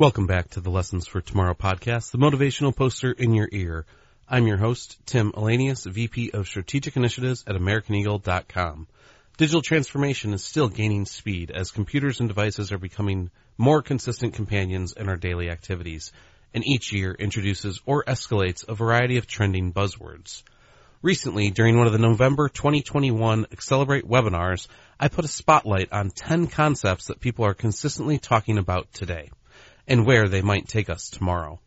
Welcome back to the Lessons for Tomorrow podcast, the motivational poster in your ear. I'm your host, Tim Elanius, VP of Strategic Initiatives at AmericanEagle.com. Digital transformation is still gaining speed as computers and devices are becoming more consistent companions in our daily activities, and each year introduces or escalates a variety of trending buzzwords. Recently, during one of the November 2021 Accelerate webinars, I put a spotlight on 10 concepts that people are consistently talking about today and where they might take us tomorrow.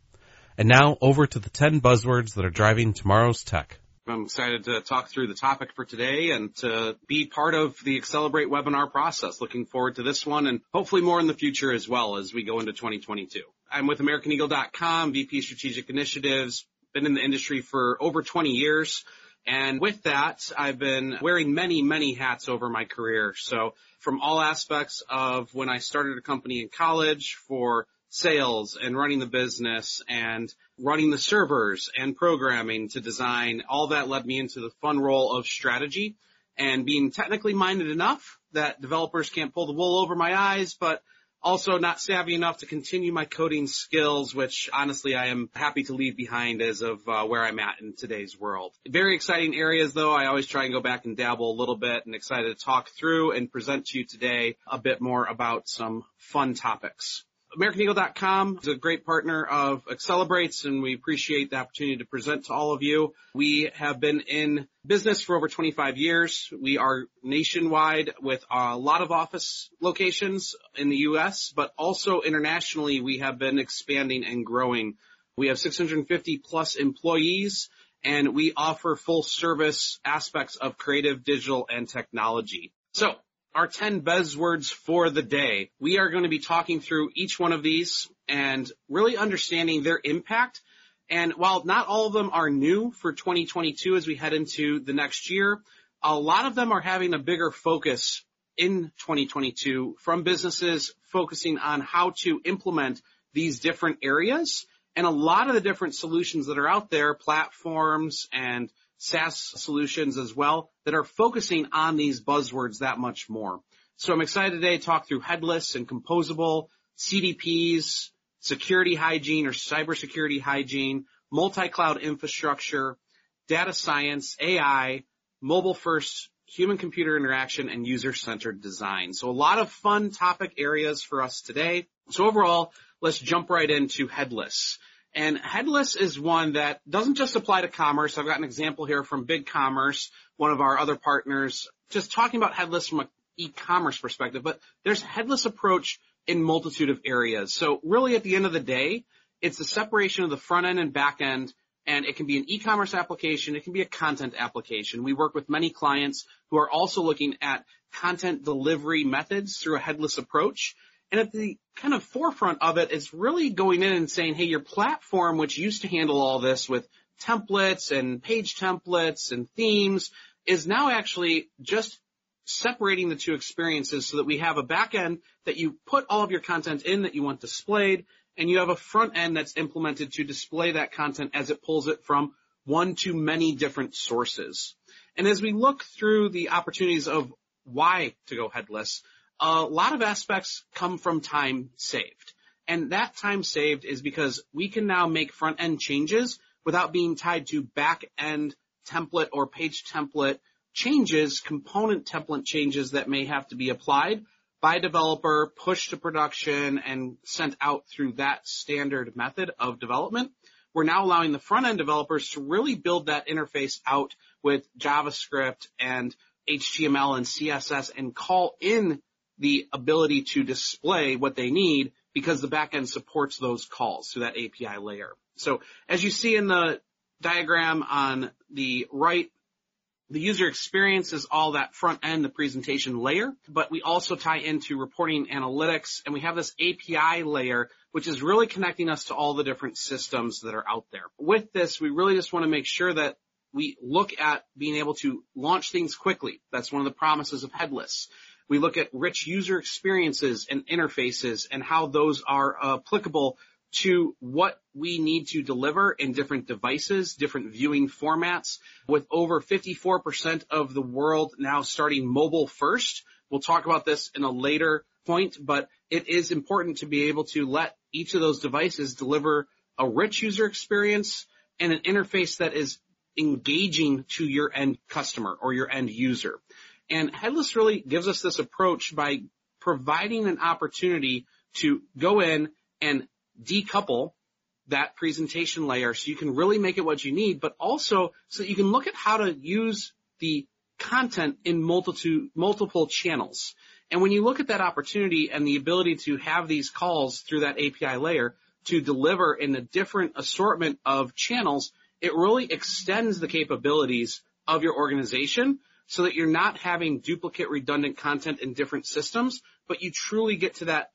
And now over to the 10 buzzwords that are driving tomorrow's tech. I'm excited to talk through the topic for today and to be part of the Accelerate webinar process. Looking forward to this one and hopefully more in the future as well as we go into 2022. I'm with AmericanEagle.com, VP Strategic Initiatives, been in the industry for over 20 years. And with that, I've been wearing many, many hats over my career. So from all aspects of when I started a company in college for sales and running the business and running the servers and programming to design. All that led me into the fun role of strategy and being technically minded enough that developers can't pull the wool over my eyes, but also not savvy enough to continue my coding skills, which honestly I am happy to leave behind as of uh, where I'm at in today's world. Very exciting areas though. I always try and go back and dabble a little bit and excited to talk through and present to you today a bit more about some fun topics. AmericanEagle.com is a great partner of Accelerates and we appreciate the opportunity to present to all of you. We have been in business for over 25 years. We are nationwide with a lot of office locations in the U.S., but also internationally we have been expanding and growing. We have 650 plus employees and we offer full service aspects of creative, digital, and technology. So our 10 buzzwords for the day. We are going to be talking through each one of these and really understanding their impact. And while not all of them are new for 2022 as we head into the next year, a lot of them are having a bigger focus in 2022 from businesses focusing on how to implement these different areas. And a lot of the different solutions that are out there, platforms and SaaS solutions as well that are focusing on these buzzwords that much more. So I'm excited today to talk through headless and composable, CDPs, security hygiene or cybersecurity hygiene, multi-cloud infrastructure, data science, AI, mobile first human computer interaction and user centered design. So a lot of fun topic areas for us today. So overall, let's jump right into headless. And headless is one that doesn't just apply to commerce. I've got an example here from Big Commerce, one of our other partners, just talking about headless from an e-commerce perspective, but there's headless approach in multitude of areas. So really at the end of the day, it's the separation of the front end and back end and it can be an e-commerce application. It can be a content application. We work with many clients who are also looking at content delivery methods through a headless approach. And at the kind of forefront of it is really going in and saying, hey, your platform, which used to handle all this with templates and page templates and themes, is now actually just separating the two experiences so that we have a back end that you put all of your content in that you want displayed, and you have a front end that's implemented to display that content as it pulls it from one to many different sources. And as we look through the opportunities of why to go headless, a lot of aspects come from time saved. And that time saved is because we can now make front end changes without being tied to back end template or page template changes, component template changes that may have to be applied by developer, pushed to production and sent out through that standard method of development. We're now allowing the front end developers to really build that interface out with JavaScript and HTML and CSS and call in the ability to display what they need because the backend supports those calls through that API layer. So as you see in the diagram on the right, the user experience is all that front end, the presentation layer, but we also tie into reporting analytics and we have this API layer, which is really connecting us to all the different systems that are out there. With this, we really just want to make sure that we look at being able to launch things quickly. That's one of the promises of headless. We look at rich user experiences and interfaces and how those are applicable to what we need to deliver in different devices, different viewing formats. With over 54% of the world now starting mobile first, we'll talk about this in a later point, but it is important to be able to let each of those devices deliver a rich user experience and an interface that is engaging to your end customer or your end user. And headless really gives us this approach by providing an opportunity to go in and decouple that presentation layer so you can really make it what you need, but also so that you can look at how to use the content in multitude, multiple channels. And when you look at that opportunity and the ability to have these calls through that API layer to deliver in a different assortment of channels, it really extends the capabilities of your organization so that you're not having duplicate redundant content in different systems, but you truly get to that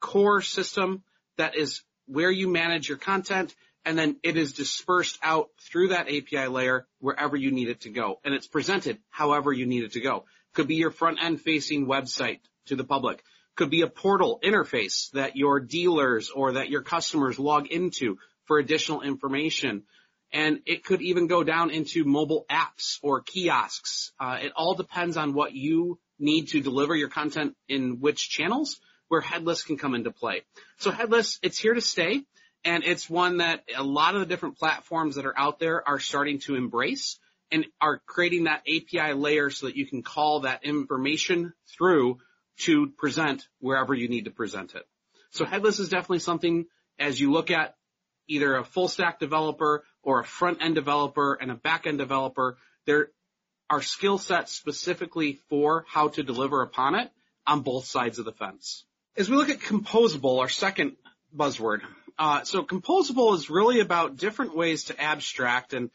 core system that is where you manage your content and then it is dispersed out through that API layer wherever you need it to go. And it's presented however you need it to go. Could be your front end facing website to the public. Could be a portal interface that your dealers or that your customers log into for additional information. And it could even go down into mobile apps or kiosks. Uh, it all depends on what you need to deliver your content in which channels where headless can come into play. So headless, it's here to stay. And it's one that a lot of the different platforms that are out there are starting to embrace and are creating that API layer so that you can call that information through to present wherever you need to present it. So headless is definitely something as you look at either a full stack developer or a front end developer and a back end developer, there are skill sets specifically for how to deliver upon it on both sides of the fence. As we look at composable, our second buzzword, uh, so composable is really about different ways to abstract and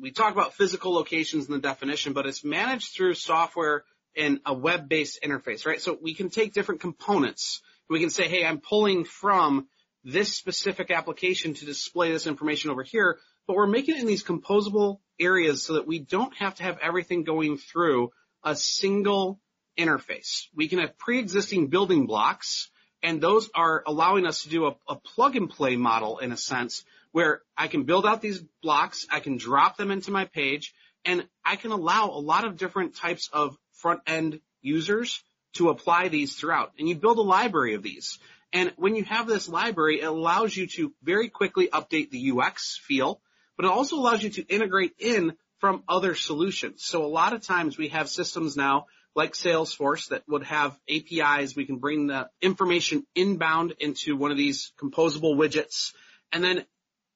we talk about physical locations in the definition, but it's managed through software in a web-based interface, right? So we can take different components. We can say, hey, I'm pulling from this specific application to display this information over here, but we're making it in these composable areas so that we don't have to have everything going through a single interface. We can have pre-existing building blocks, and those are allowing us to do a, a plug and play model in a sense where I can build out these blocks, I can drop them into my page, and I can allow a lot of different types of front end users to apply these throughout. And you build a library of these. And when you have this library, it allows you to very quickly update the UX feel, but it also allows you to integrate in from other solutions. So a lot of times we have systems now like Salesforce that would have APIs. We can bring the information inbound into one of these composable widgets. And then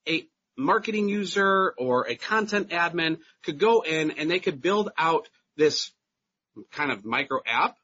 a marketing user or a content admin could go in and they could build out this kind of micro app.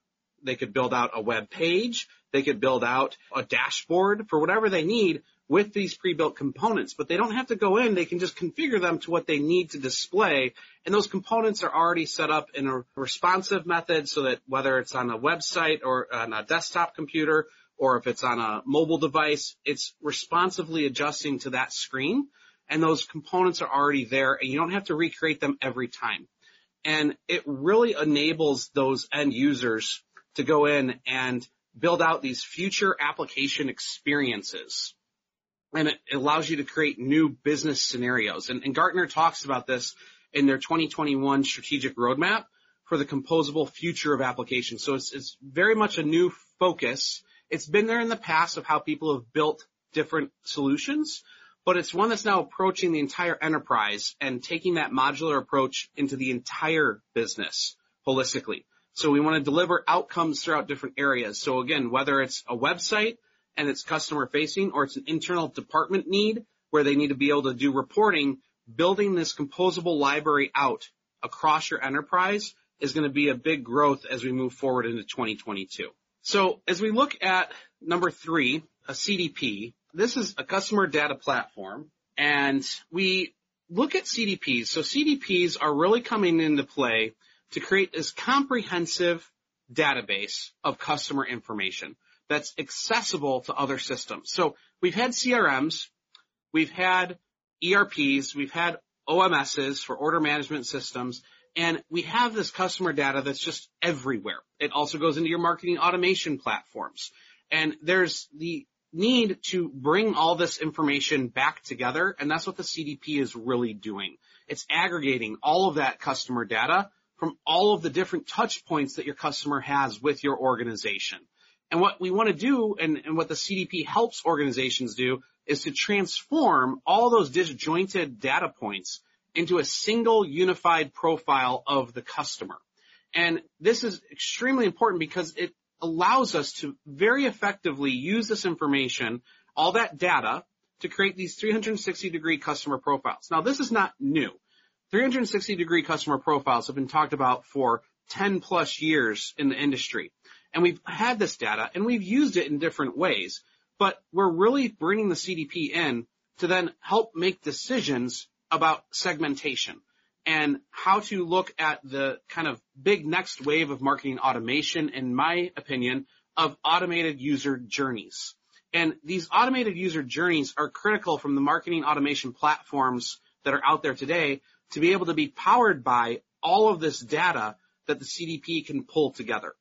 They could build out a web page. They could build out a dashboard for whatever they need with these pre-built components, but they don't have to go in. They can just configure them to what they need to display. And those components are already set up in a responsive method so that whether it's on a website or on a desktop computer or if it's on a mobile device, it's responsively adjusting to that screen. And those components are already there and you don't have to recreate them every time. And it really enables those end users to go in and build out these future application experiences. And it allows you to create new business scenarios. And, and Gartner talks about this in their 2021 strategic roadmap for the composable future of applications. So it's, it's very much a new focus. It's been there in the past of how people have built different solutions, but it's one that's now approaching the entire enterprise and taking that modular approach into the entire business holistically. So we want to deliver outcomes throughout different areas. So again, whether it's a website and it's customer facing or it's an internal department need where they need to be able to do reporting, building this composable library out across your enterprise is going to be a big growth as we move forward into 2022. So as we look at number three, a CDP, this is a customer data platform and we look at CDPs. So CDPs are really coming into play to create this comprehensive database of customer information that's accessible to other systems. So we've had CRMs, we've had ERPs, we've had OMSs for order management systems, and we have this customer data that's just everywhere. It also goes into your marketing automation platforms. And there's the need to bring all this information back together, and that's what the CDP is really doing. It's aggregating all of that customer data from all of the different touch points that your customer has with your organization. And what we want to do and, and what the CDP helps organizations do is to transform all those disjointed data points into a single unified profile of the customer. And this is extremely important because it allows us to very effectively use this information, all that data, to create these 360 degree customer profiles. Now this is not new. 360 degree customer profiles have been talked about for 10 plus years in the industry. And we've had this data and we've used it in different ways, but we're really bringing the CDP in to then help make decisions about segmentation and how to look at the kind of big next wave of marketing automation, in my opinion, of automated user journeys. And these automated user journeys are critical from the marketing automation platforms that are out there today to be able to be powered by all of this data that the CDP can pull together.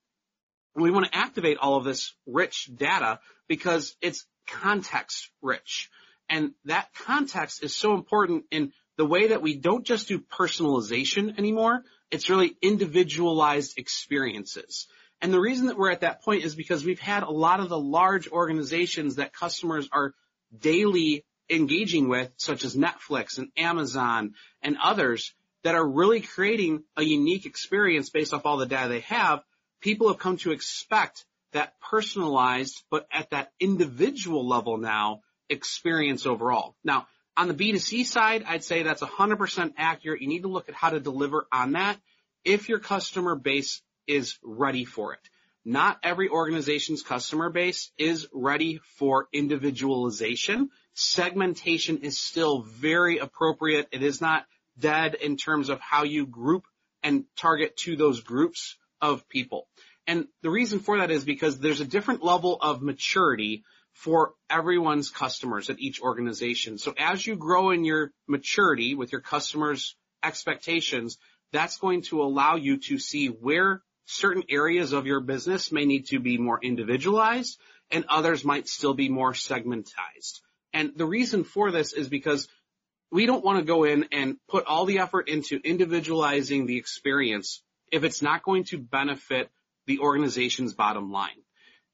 We want to activate all of this rich data because it's context rich. And that context is so important in the way that we don't just do personalization anymore. It's really individualized experiences. And the reason that we're at that point is because we've had a lot of the large organizations that customers are daily engaging with, such as Netflix and Amazon and others that are really creating a unique experience based off all the data they have. People have come to expect that personalized, but at that individual level now experience overall. Now, on the B2C side, I'd say that's 100% accurate. You need to look at how to deliver on that if your customer base is ready for it. Not every organization's customer base is ready for individualization. Segmentation is still very appropriate. It is not dead in terms of how you group and target to those groups of people. And the reason for that is because there's a different level of maturity for everyone's customers at each organization. So as you grow in your maturity with your customers' expectations, that's going to allow you to see where certain areas of your business may need to be more individualized and others might still be more segmentized. And the reason for this is because we don't want to go in and put all the effort into individualizing the experience if it's not going to benefit the organization's bottom line.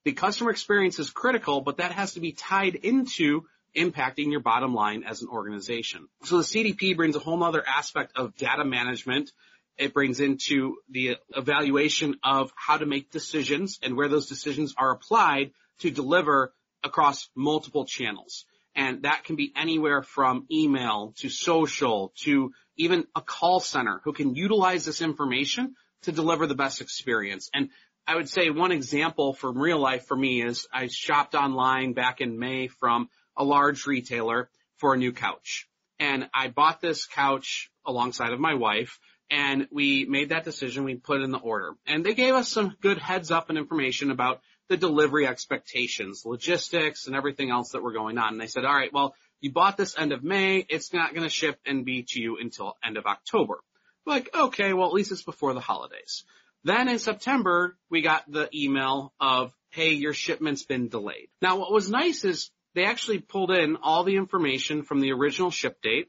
The customer experience is critical, but that has to be tied into impacting your bottom line as an organization. So the CDP brings a whole other aspect of data management. It brings into the evaluation of how to make decisions and where those decisions are applied to deliver across multiple channels. And that can be anywhere from email to social to even a call center who can utilize this information to deliver the best experience. And I would say one example from real life for me is I shopped online back in May from a large retailer for a new couch. And I bought this couch alongside of my wife and we made that decision. We put in the order and they gave us some good heads up and information about the delivery expectations, logistics and everything else that were going on. And they said, all right, well, you bought this end of May. It's not going to ship and be to you until end of October. Like, okay, well, at least it's before the holidays. Then in September, we got the email of, hey, your shipment's been delayed. Now what was nice is they actually pulled in all the information from the original ship date.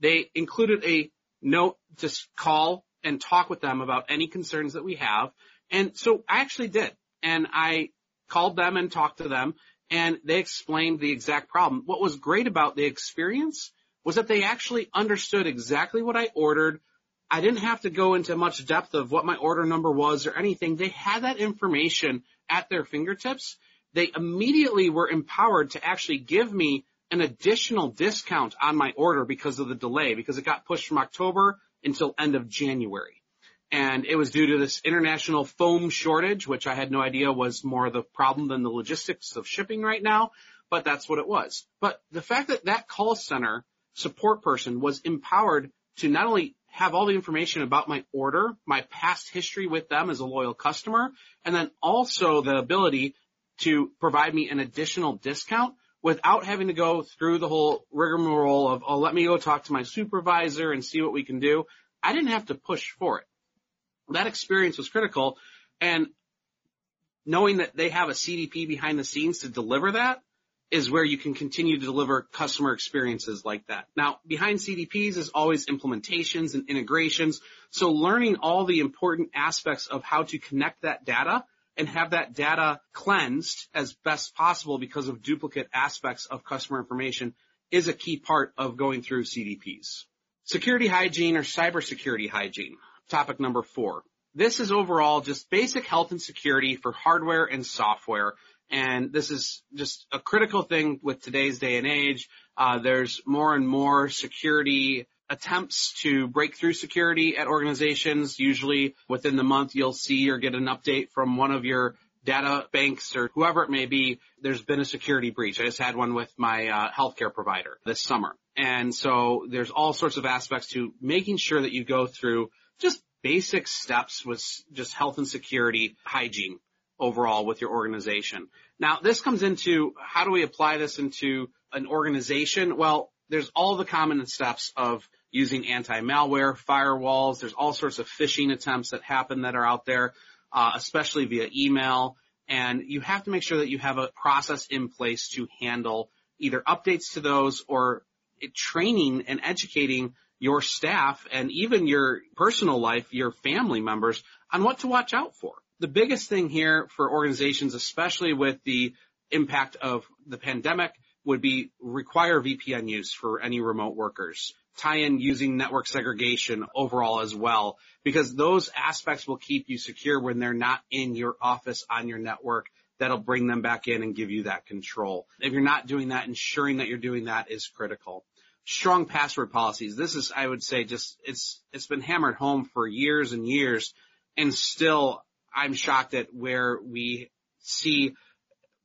They included a note to call and talk with them about any concerns that we have. And so I actually did. And I called them and talked to them and they explained the exact problem. What was great about the experience was that they actually understood exactly what I ordered, I didn't have to go into much depth of what my order number was or anything. They had that information at their fingertips. They immediately were empowered to actually give me an additional discount on my order because of the delay, because it got pushed from October until end of January. And it was due to this international foam shortage, which I had no idea was more the problem than the logistics of shipping right now, but that's what it was. But the fact that that call center support person was empowered to not only have all the information about my order, my past history with them as a loyal customer, and then also the ability to provide me an additional discount without having to go through the whole rigmarole of, oh, let me go talk to my supervisor and see what we can do. I didn't have to push for it. That experience was critical. And knowing that they have a CDP behind the scenes to deliver that is where you can continue to deliver customer experiences like that. Now, behind CDPs is always implementations and integrations. So learning all the important aspects of how to connect that data and have that data cleansed as best possible because of duplicate aspects of customer information is a key part of going through CDPs. Security hygiene or cybersecurity hygiene. Topic number four. This is overall just basic health and security for hardware and software. And this is just a critical thing with today's day and age. Uh, there's more and more security attempts to break through security at organizations. Usually within the month, you'll see or get an update from one of your data banks or whoever it may be. There's been a security breach. I just had one with my uh, healthcare provider this summer. And so there's all sorts of aspects to making sure that you go through just basic steps with just health and security hygiene overall with your organization. Now this comes into how do we apply this into an organization? Well, there's all the common steps of using anti-malware, firewalls. There's all sorts of phishing attempts that happen that are out there, uh, especially via email. And you have to make sure that you have a process in place to handle either updates to those or training and educating your staff and even your personal life, your family members on what to watch out for. The biggest thing here for organizations, especially with the impact of the pandemic, would be require VPN use for any remote workers. Tie in using network segregation overall as well, because those aspects will keep you secure when they're not in your office on your network. That'll bring them back in and give you that control. If you're not doing that, ensuring that you're doing that is critical. Strong password policies. This is, I would say, just, it's, it's been hammered home for years and years. And still, I'm shocked at where we see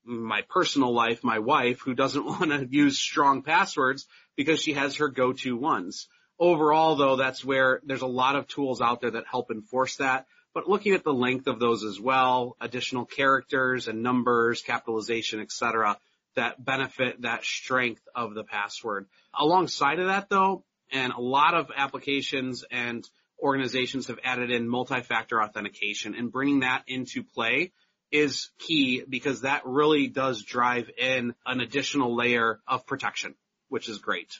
my personal life, my wife, who doesn't want to use strong passwords because she has her go-to ones. Overall, though, that's where there's a lot of tools out there that help enforce that. But looking at the length of those as well, additional characters and numbers, capitalization, etc., that benefit that strength of the password. Alongside of that, though, and a lot of applications and organizations have added in multi-factor authentication and bringing that into play is key because that really does drive in an additional layer of protection, which is great.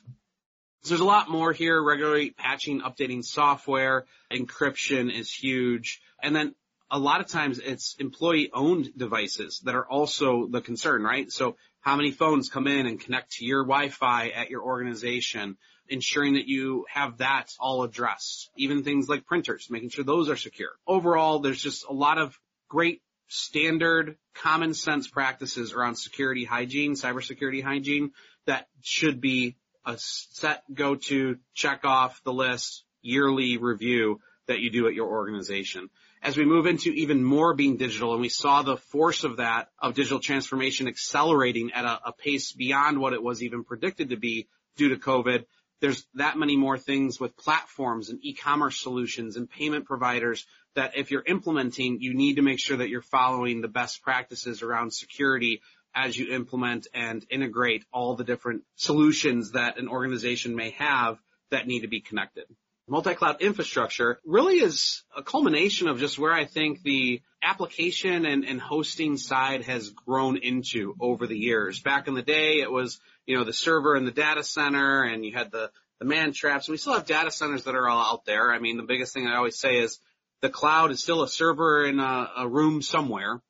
So there's a lot more here, regularly patching, updating software, encryption is huge. And then a lot of times it's employee owned devices that are also the concern, right? So how many phones come in and connect to your Wi-Fi at your organization, ensuring that you have that all addressed. Even things like printers, making sure those are secure. Overall, there's just a lot of great standard common sense practices around security hygiene, cybersecurity hygiene that should be a set go to check off the list yearly review that you do at your organization. As we move into even more being digital and we saw the force of that of digital transformation accelerating at a, a pace beyond what it was even predicted to be due to COVID, there's that many more things with platforms and e-commerce solutions and payment providers that if you're implementing, you need to make sure that you're following the best practices around security as you implement and integrate all the different solutions that an organization may have that need to be connected. Multi-cloud infrastructure really is a culmination of just where I think the application and, and hosting side has grown into over the years. Back in the day, it was, you know, the server and the data center and you had the, the man traps. We still have data centers that are all out there. I mean, the biggest thing I always say is the cloud is still a server in a, a room somewhere.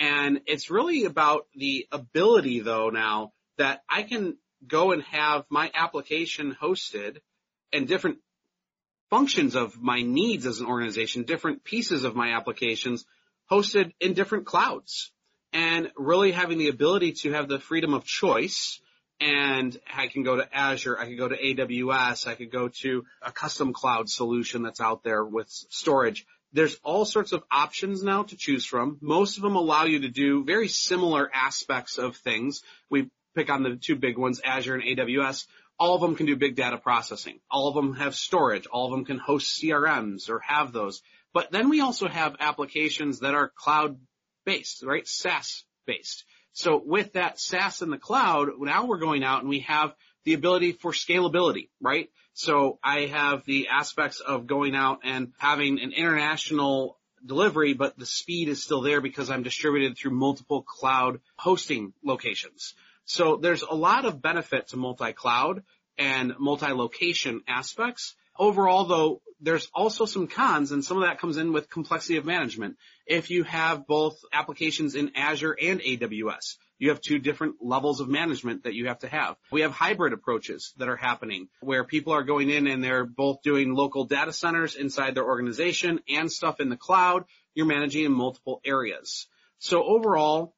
And it's really about the ability though now that I can go and have my application hosted and different functions of my needs as an organization, different pieces of my applications hosted in different clouds and really having the ability to have the freedom of choice and I can go to Azure, I could go to AWS, I could go to a custom cloud solution that's out there with storage. There's all sorts of options now to choose from. Most of them allow you to do very similar aspects of things. We pick on the two big ones, Azure and AWS. All of them can do big data processing. All of them have storage. All of them can host CRMs or have those. But then we also have applications that are cloud based, right? SaaS based. So with that SaaS in the cloud, now we're going out and we have the ability for scalability, right? So I have the aspects of going out and having an international delivery, but the speed is still there because I'm distributed through multiple cloud hosting locations. So there's a lot of benefit to multi-cloud and multi-location aspects. Overall though, there's also some cons and some of that comes in with complexity of management. If you have both applications in Azure and AWS, you have two different levels of management that you have to have. We have hybrid approaches that are happening where people are going in and they're both doing local data centers inside their organization and stuff in the cloud. You're managing in multiple areas. So overall,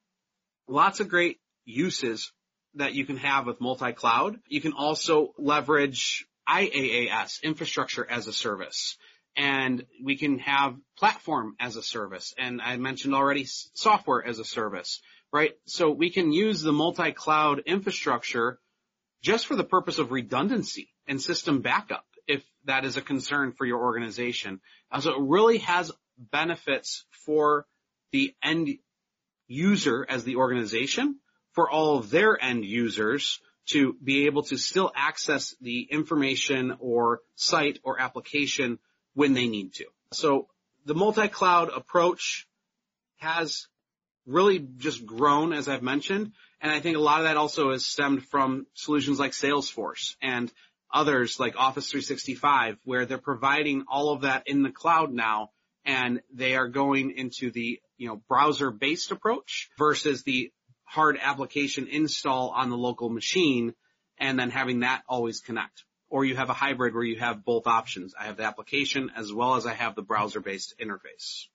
lots of great uses that you can have with multi-cloud. You can also leverage IaaS, infrastructure as a service. And we can have platform as a service. And I mentioned already software as a service, right? So we can use the multi-cloud infrastructure just for the purpose of redundancy and system backup if that is a concern for your organization. So it really has benefits for the end user as the organization, for all of their end users to be able to still access the information or site or application when they need to. So the multi-cloud approach has really just grown, as I've mentioned, and I think a lot of that also has stemmed from solutions like Salesforce and others like Office 365, where they're providing all of that in the cloud now, and they are going into the you know browser-based approach versus the hard application install on the local machine and then having that always connect. Or you have a hybrid where you have both options. I have the application as well as I have the browser-based interface.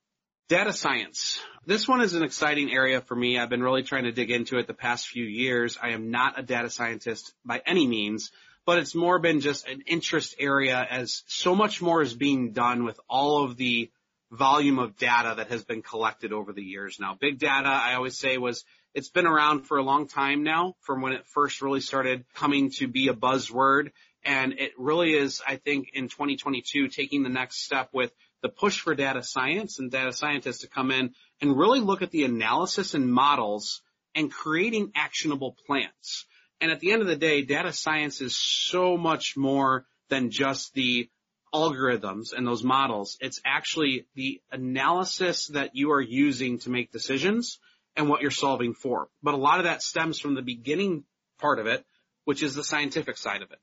Data science. This one is an exciting area for me. I've been really trying to dig into it the past few years. I am not a data scientist by any means, but it's more been just an interest area as so much more is being done with all of the volume of data that has been collected over the years now. Big data, I always say was it's been around for a long time now from when it first really started coming to be a buzzword. And it really is, I think, in 2022, taking the next step with the push for data science and data scientists to come in and really look at the analysis and models and creating actionable plans. And at the end of the day, data science is so much more than just the algorithms and those models. It's actually the analysis that you are using to make decisions and what you're solving for. But a lot of that stems from the beginning part of it, which is the scientific side of it.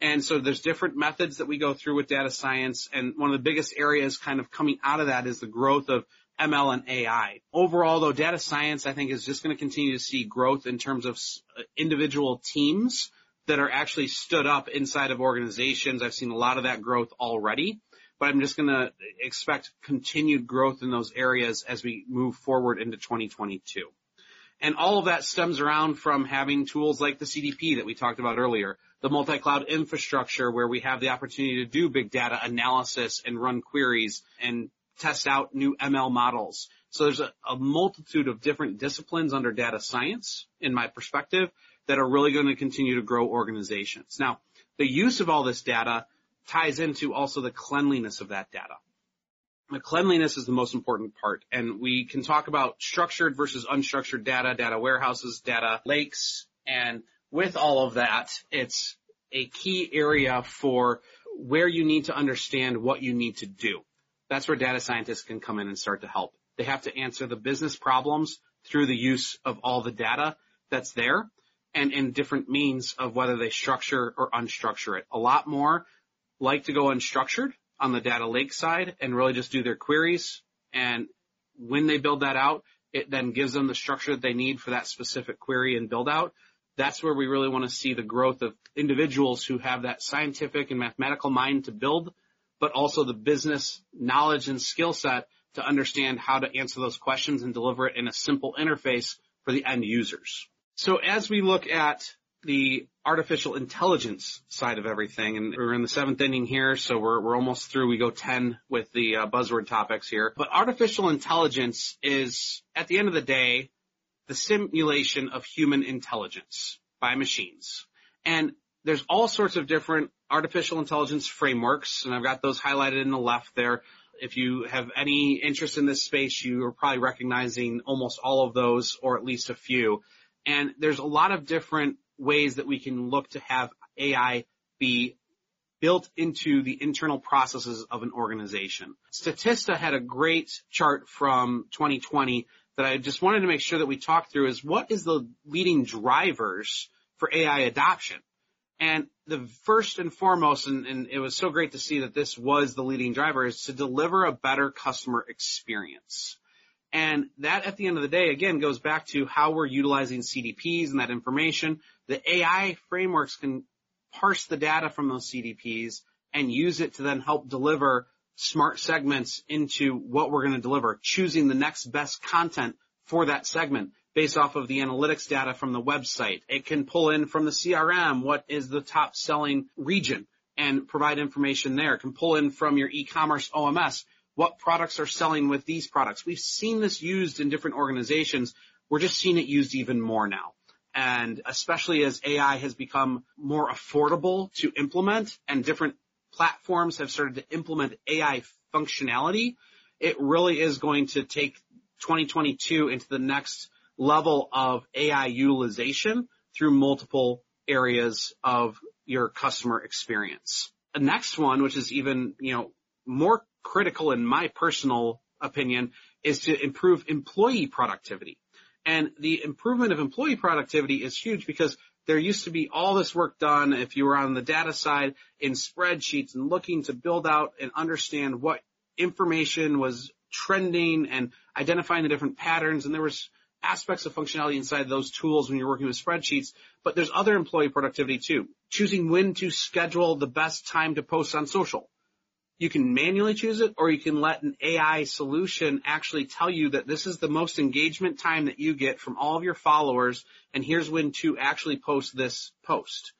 And so there's different methods that we go through with data science. And one of the biggest areas kind of coming out of that is the growth of ML and AI. Overall though, data science I think is just going to continue to see growth in terms of individual teams that are actually stood up inside of organizations. I've seen a lot of that growth already but I'm just gonna expect continued growth in those areas as we move forward into 2022. And all of that stems around from having tools like the CDP that we talked about earlier, the multi-cloud infrastructure where we have the opportunity to do big data analysis and run queries and test out new ML models. So there's a, a multitude of different disciplines under data science, in my perspective, that are really going to continue to grow organizations. Now, the use of all this data ties into also the cleanliness of that data. The cleanliness is the most important part. And we can talk about structured versus unstructured data, data warehouses, data lakes. And with all of that, it's a key area for where you need to understand what you need to do. That's where data scientists can come in and start to help. They have to answer the business problems through the use of all the data that's there and in different means of whether they structure or unstructure it. A lot more like to go unstructured on the data lake side and really just do their queries. And when they build that out, it then gives them the structure that they need for that specific query and build out. That's where we really want to see the growth of individuals who have that scientific and mathematical mind to build, but also the business knowledge and skill set to understand how to answer those questions and deliver it in a simple interface for the end users. So as we look at the artificial intelligence side of everything. And we're in the seventh inning here, so we're, we're almost through. We go 10 with the uh, buzzword topics here. But artificial intelligence is, at the end of the day, the simulation of human intelligence by machines. And there's all sorts of different artificial intelligence frameworks, and I've got those highlighted in the left there. If you have any interest in this space, you are probably recognizing almost all of those, or at least a few. And there's a lot of different ways that we can look to have AI be built into the internal processes of an organization. Statista had a great chart from 2020 that I just wanted to make sure that we talk through is what is the leading drivers for AI adoption? And the first and foremost, and, and, it was so great to see that this was the leading driver, is to deliver a better customer experience. And that at the end of the day, again, goes back to how we're utilizing CDPs and that information. The AI frameworks can parse the data from those CDPs and use it to then help deliver smart segments into what we're going to deliver, choosing the next best content for that segment based off of the analytics data from the website. It can pull in from the CRM what is the top selling region and provide information there. It can pull in from your e-commerce OMS what products are selling with these products. We've seen this used in different organizations. We're just seeing it used even more now. And especially as AI has become more affordable to implement and different platforms have started to implement AI functionality, it really is going to take 2022 into the next level of AI utilization through multiple areas of your customer experience. The next one, which is even, you know, more critical in my personal opinion, is to improve employee productivity. And the improvement of employee productivity is huge because there used to be all this work done if you were on the data side in spreadsheets and looking to build out and understand what information was trending and identifying the different patterns. And there was aspects of functionality inside those tools when you're working with spreadsheets, but there's other employee productivity too. Choosing when to schedule the best time to post on social. You can manually choose it or you can let an AI solution actually tell you that this is the most engagement time that you get from all of your followers and here's when to actually post this post.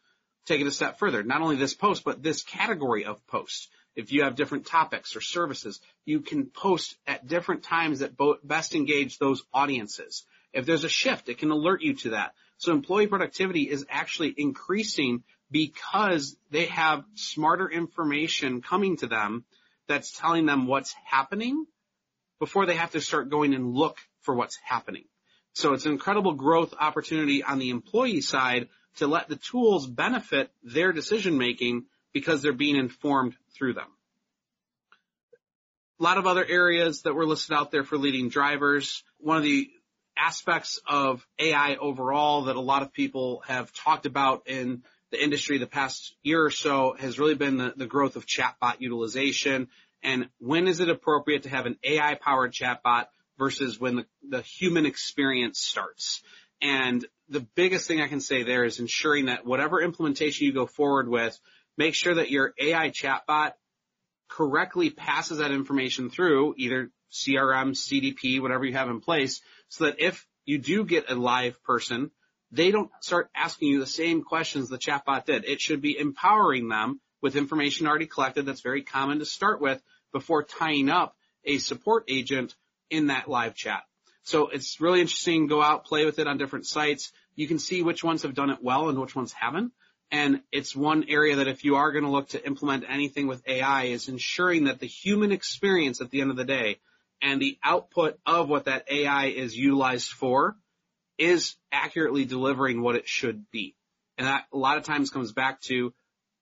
Take it a step further. Not only this post, but this category of post. If you have different topics or services, you can post at different times that best engage those audiences. If there's a shift, it can alert you to that. So employee productivity is actually increasing because they have smarter information coming to them that's telling them what's happening before they have to start going and look for what's happening. So it's an incredible growth opportunity on the employee side to let the tools benefit their decision making because they're being informed through them. A lot of other areas that were listed out there for leading drivers. One of the aspects of AI overall that a lot of people have talked about in the industry the past year or so has really been the, the growth of chatbot utilization and when is it appropriate to have an AI powered chatbot versus when the, the human experience starts. And the biggest thing I can say there is ensuring that whatever implementation you go forward with make sure that your AI chatbot correctly passes that information through either CRM, CDP, whatever you have in place, so that if you do get a live person, they don't start asking you the same questions the chatbot did. It should be empowering them with information already collected that's very common to start with before tying up a support agent in that live chat. So it's really interesting. Go out, play with it on different sites. You can see which ones have done it well and which ones haven't. And it's one area that if you are going to look to implement anything with AI is ensuring that the human experience at the end of the day and the output of what that AI is utilized for is accurately delivering what it should be. And that a lot of times comes back to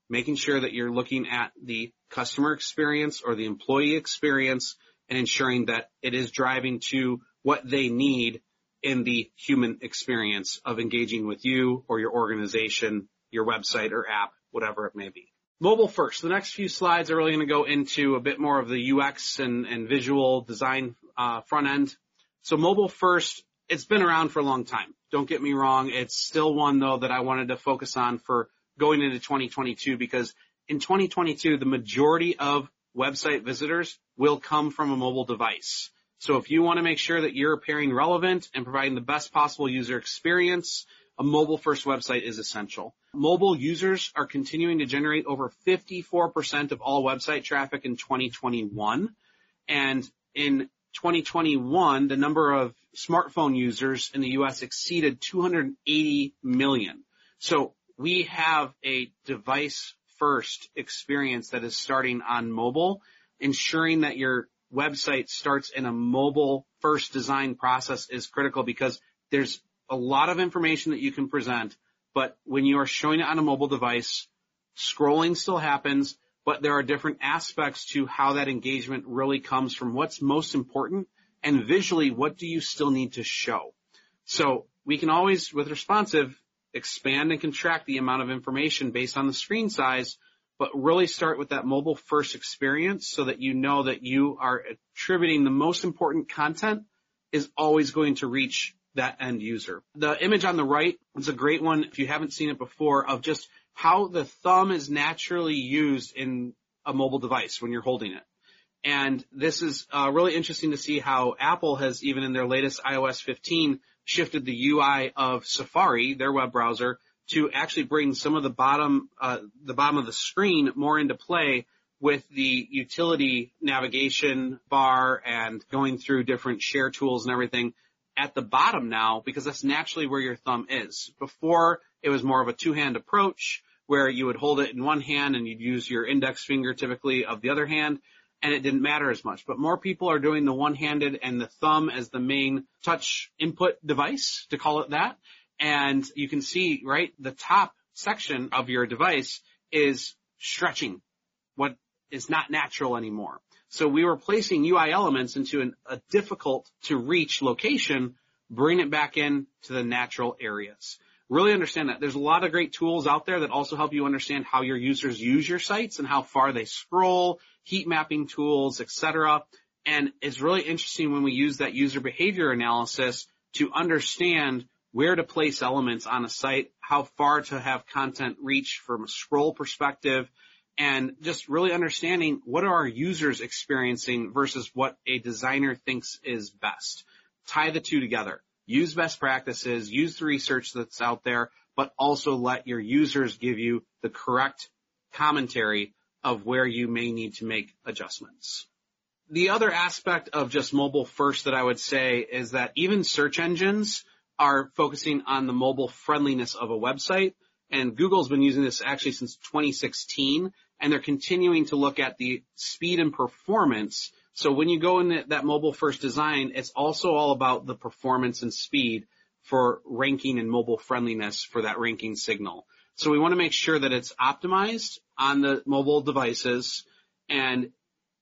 making sure that you're looking at the customer experience or the employee experience and ensuring that it is driving to what they need in the human experience of engaging with you or your organization your website or app, whatever it may be. Mobile first. The next few slides are really going to go into a bit more of the UX and, and visual design uh, front end. So mobile first, it's been around for a long time. Don't get me wrong. It's still one though that I wanted to focus on for going into 2022 because in 2022, the majority of website visitors will come from a mobile device. So if you want to make sure that you're appearing relevant and providing the best possible user experience, a mobile first website is essential. Mobile users are continuing to generate over 54% of all website traffic in 2021. And in 2021, the number of smartphone users in the US exceeded 280 million. So we have a device first experience that is starting on mobile, ensuring that your website starts in a mobile first design process is critical because there's a lot of information that you can present, but when you are showing it on a mobile device, scrolling still happens, but there are different aspects to how that engagement really comes from what's most important and visually what do you still need to show. So we can always, with responsive, expand and contract the amount of information based on the screen size, but really start with that mobile first experience so that you know that you are attributing the most important content is always going to reach that end user. The image on the right is a great one if you haven't seen it before of just how the thumb is naturally used in a mobile device when you're holding it. And this is uh, really interesting to see how Apple has even in their latest iOS 15 shifted the UI of Safari, their web browser, to actually bring some of the bottom, uh, the bottom of the screen more into play with the utility navigation bar and going through different share tools and everything at the bottom now because that's naturally where your thumb is. Before it was more of a two-hand approach where you would hold it in one hand and you'd use your index finger typically of the other hand and it didn't matter as much. But more people are doing the one-handed and the thumb as the main touch input device, to call it that. And you can see, right, the top section of your device is stretching what is not natural anymore. So we were placing UI elements into an, a difficult to reach location, bring it back in to the natural areas. Really understand that. There's a lot of great tools out there that also help you understand how your users use your sites and how far they scroll, heat mapping tools, etc. And it's really interesting when we use that user behavior analysis to understand where to place elements on a site, how far to have content reach from a scroll perspective, and just really understanding what are our users experiencing versus what a designer thinks is best. Tie the two together. Use best practices, use the research that's out there, but also let your users give you the correct commentary of where you may need to make adjustments. The other aspect of just mobile first that I would say is that even search engines are focusing on the mobile friendliness of a website. And Google's been using this actually since 2016, and they're continuing to look at the speed and performance. So when you go in that mobile first design, it's also all about the performance and speed for ranking and mobile friendliness for that ranking signal. So we want to make sure that it's optimized on the mobile devices and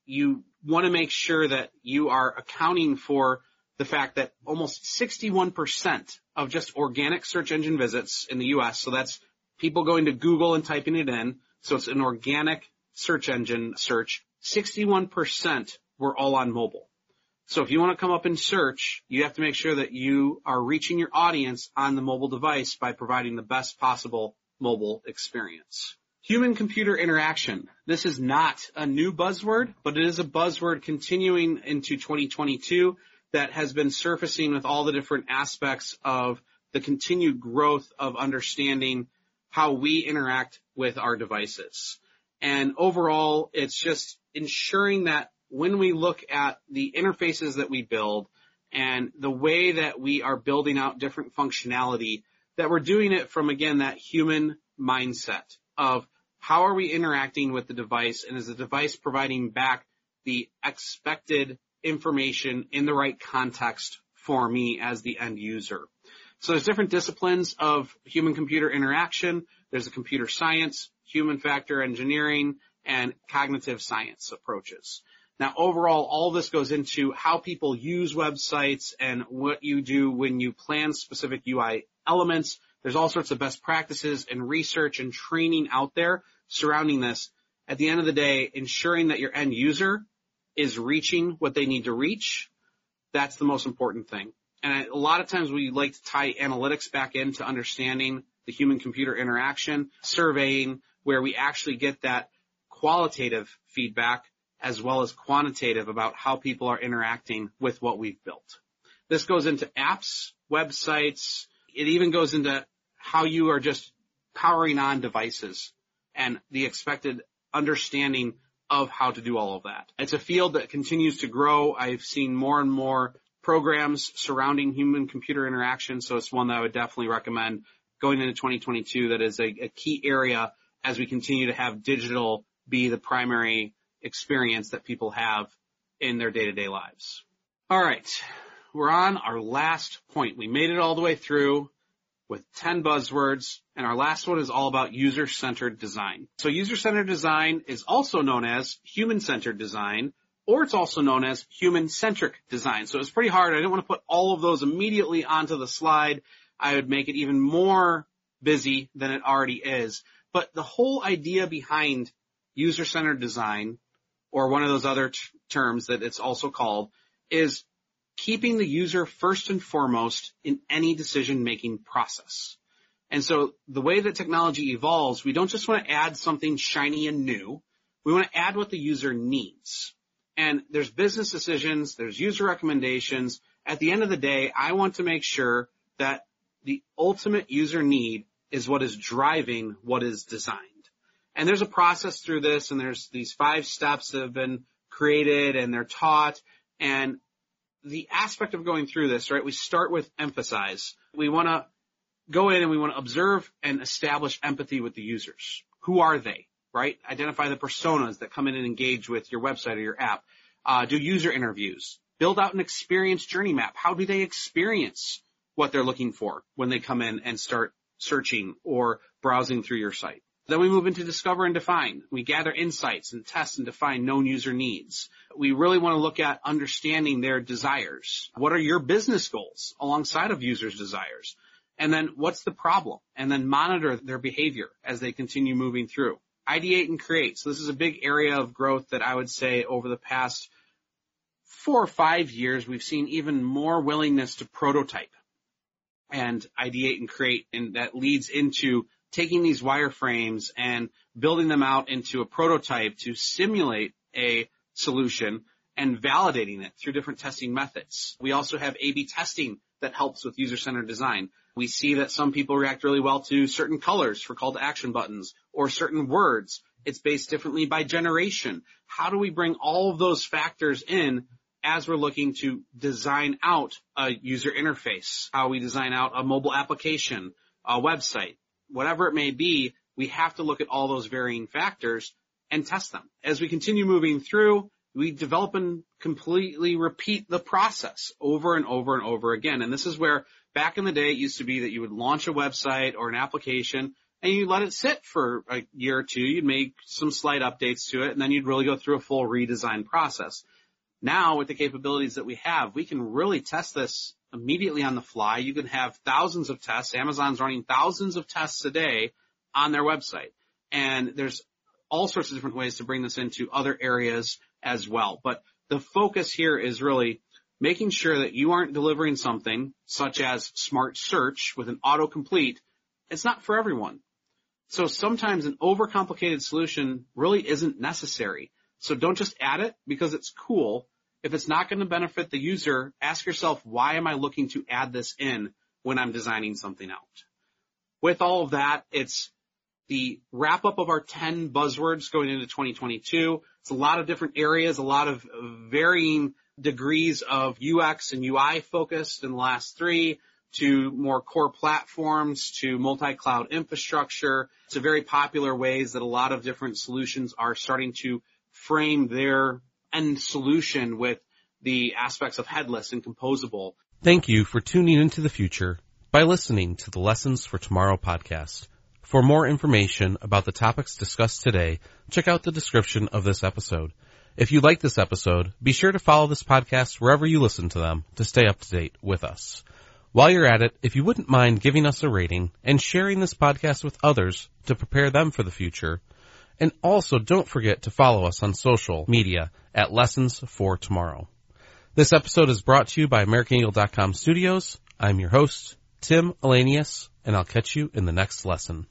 you want to make sure that you are accounting for the fact that almost 61% of just organic search engine visits in the US, so that's people going to Google and typing it in, so it's an organic search engine search, 61% were all on mobile. So if you want to come up and search, you have to make sure that you are reaching your audience on the mobile device by providing the best possible mobile experience. Human computer interaction. This is not a new buzzword, but it is a buzzword continuing into 2022 that has been surfacing with all the different aspects of the continued growth of understanding how we interact with our devices. And overall, it's just ensuring that when we look at the interfaces that we build and the way that we are building out different functionality, that we're doing it from again that human mindset of how are we interacting with the device and is the device providing back the expected information in the right context for me as the end user. So there's different disciplines of human computer interaction. There's a computer science, human factor engineering, and cognitive science approaches. Now overall, all this goes into how people use websites and what you do when you plan specific UI elements. There's all sorts of best practices and research and training out there surrounding this. At the end of the day, ensuring that your end user is reaching what they need to reach. That's the most important thing. And a lot of times we like to tie analytics back into understanding the human computer interaction, surveying where we actually get that qualitative feedback as well as quantitative about how people are interacting with what we've built. This goes into apps, websites. It even goes into how you are just powering on devices and the expected understanding of how to do all of that. It's a field that continues to grow. I've seen more and more programs surrounding human computer interaction. So it's one that I would definitely recommend going into 2022 that is a, a key area as we continue to have digital be the primary experience that people have in their day to day lives. All right. We're on our last point. We made it all the way through with 10 buzzwords. And our last one is all about user-centered design. So user-centered design is also known as human-centered design, or it's also known as human-centric design. So it's pretty hard. I didn't want to put all of those immediately onto the slide. I would make it even more busy than it already is. But the whole idea behind user-centered design, or one of those other t- terms that it's also called, is keeping the user first and foremost in any decision-making process. And so the way that technology evolves, we don't just want to add something shiny and new. We want to add what the user needs. And there's business decisions, there's user recommendations. At the end of the day, I want to make sure that the ultimate user need is what is driving what is designed. And there's a process through this and there's these five steps that have been created and they're taught. And the aspect of going through this, right, we start with emphasize. We want to go in and we want to observe and establish empathy with the users. Who are they, right? Identify the personas that come in and engage with your website or your app. Uh, do user interviews. Build out an experience journey map. How do they experience what they're looking for when they come in and start searching or browsing through your site. Then we move into discover and define. We gather insights and test and define known user needs. We really want to look at understanding their desires. What are your business goals alongside of users' desires? And then what's the problem? And then monitor their behavior as they continue moving through. Ideate and create. So this is a big area of growth that I would say over the past four or five years, we've seen even more willingness to prototype and ideate and create. And that leads into taking these wireframes and building them out into a prototype to simulate a solution and validating it through different testing methods. We also have A-B testing that helps with user-centered design. We see that some people react really well to certain colors for call to action buttons or certain words. It's based differently by generation. How do we bring all of those factors in as we're looking to design out a user interface, how we design out a mobile application, a website, whatever it may be, we have to look at all those varying factors and test them. As we continue moving through, we develop and completely repeat the process over and over and over again. And this is where back in the day it used to be that you would launch a website or an application and you let it sit for a year or two. You'd make some slight updates to it and then you'd really go through a full redesign process. Now with the capabilities that we have, we can really test this immediately on the fly. You can have thousands of tests. Amazon's running thousands of tests a day on their website. And there's all sorts of different ways to bring this into other areas as well. But the focus here is really making sure that you aren't delivering something such as smart search with an autocomplete. It's not for everyone. So sometimes an overcomplicated solution really isn't necessary. So don't just add it because it's cool. If it's not going to benefit the user, ask yourself, why am I looking to add this in when I'm designing something out? With all of that, it's the wrap up of our 10 buzzwords going into 2022. It's a lot of different areas, a lot of varying degrees of UX and UI focused in the last three to more core platforms to multi-cloud infrastructure to very popular ways that a lot of different solutions are starting to frame their end solution with the aspects of headless and composable. Thank you for tuning into the future by listening to the Lessons for Tomorrow podcast. For more information about the topics discussed today, check out the description of this episode. If you like this episode, be sure to follow this podcast wherever you listen to them to stay up to date with us. While you're at it, if you wouldn't mind giving us a rating and sharing this podcast with others to prepare them for the future, and also don't forget to follow us on social media at Lessons for Tomorrow. This episode is brought to you by AmericanEagle.com Studios. I'm your host, Tim Elanius, and I'll catch you in the next lesson.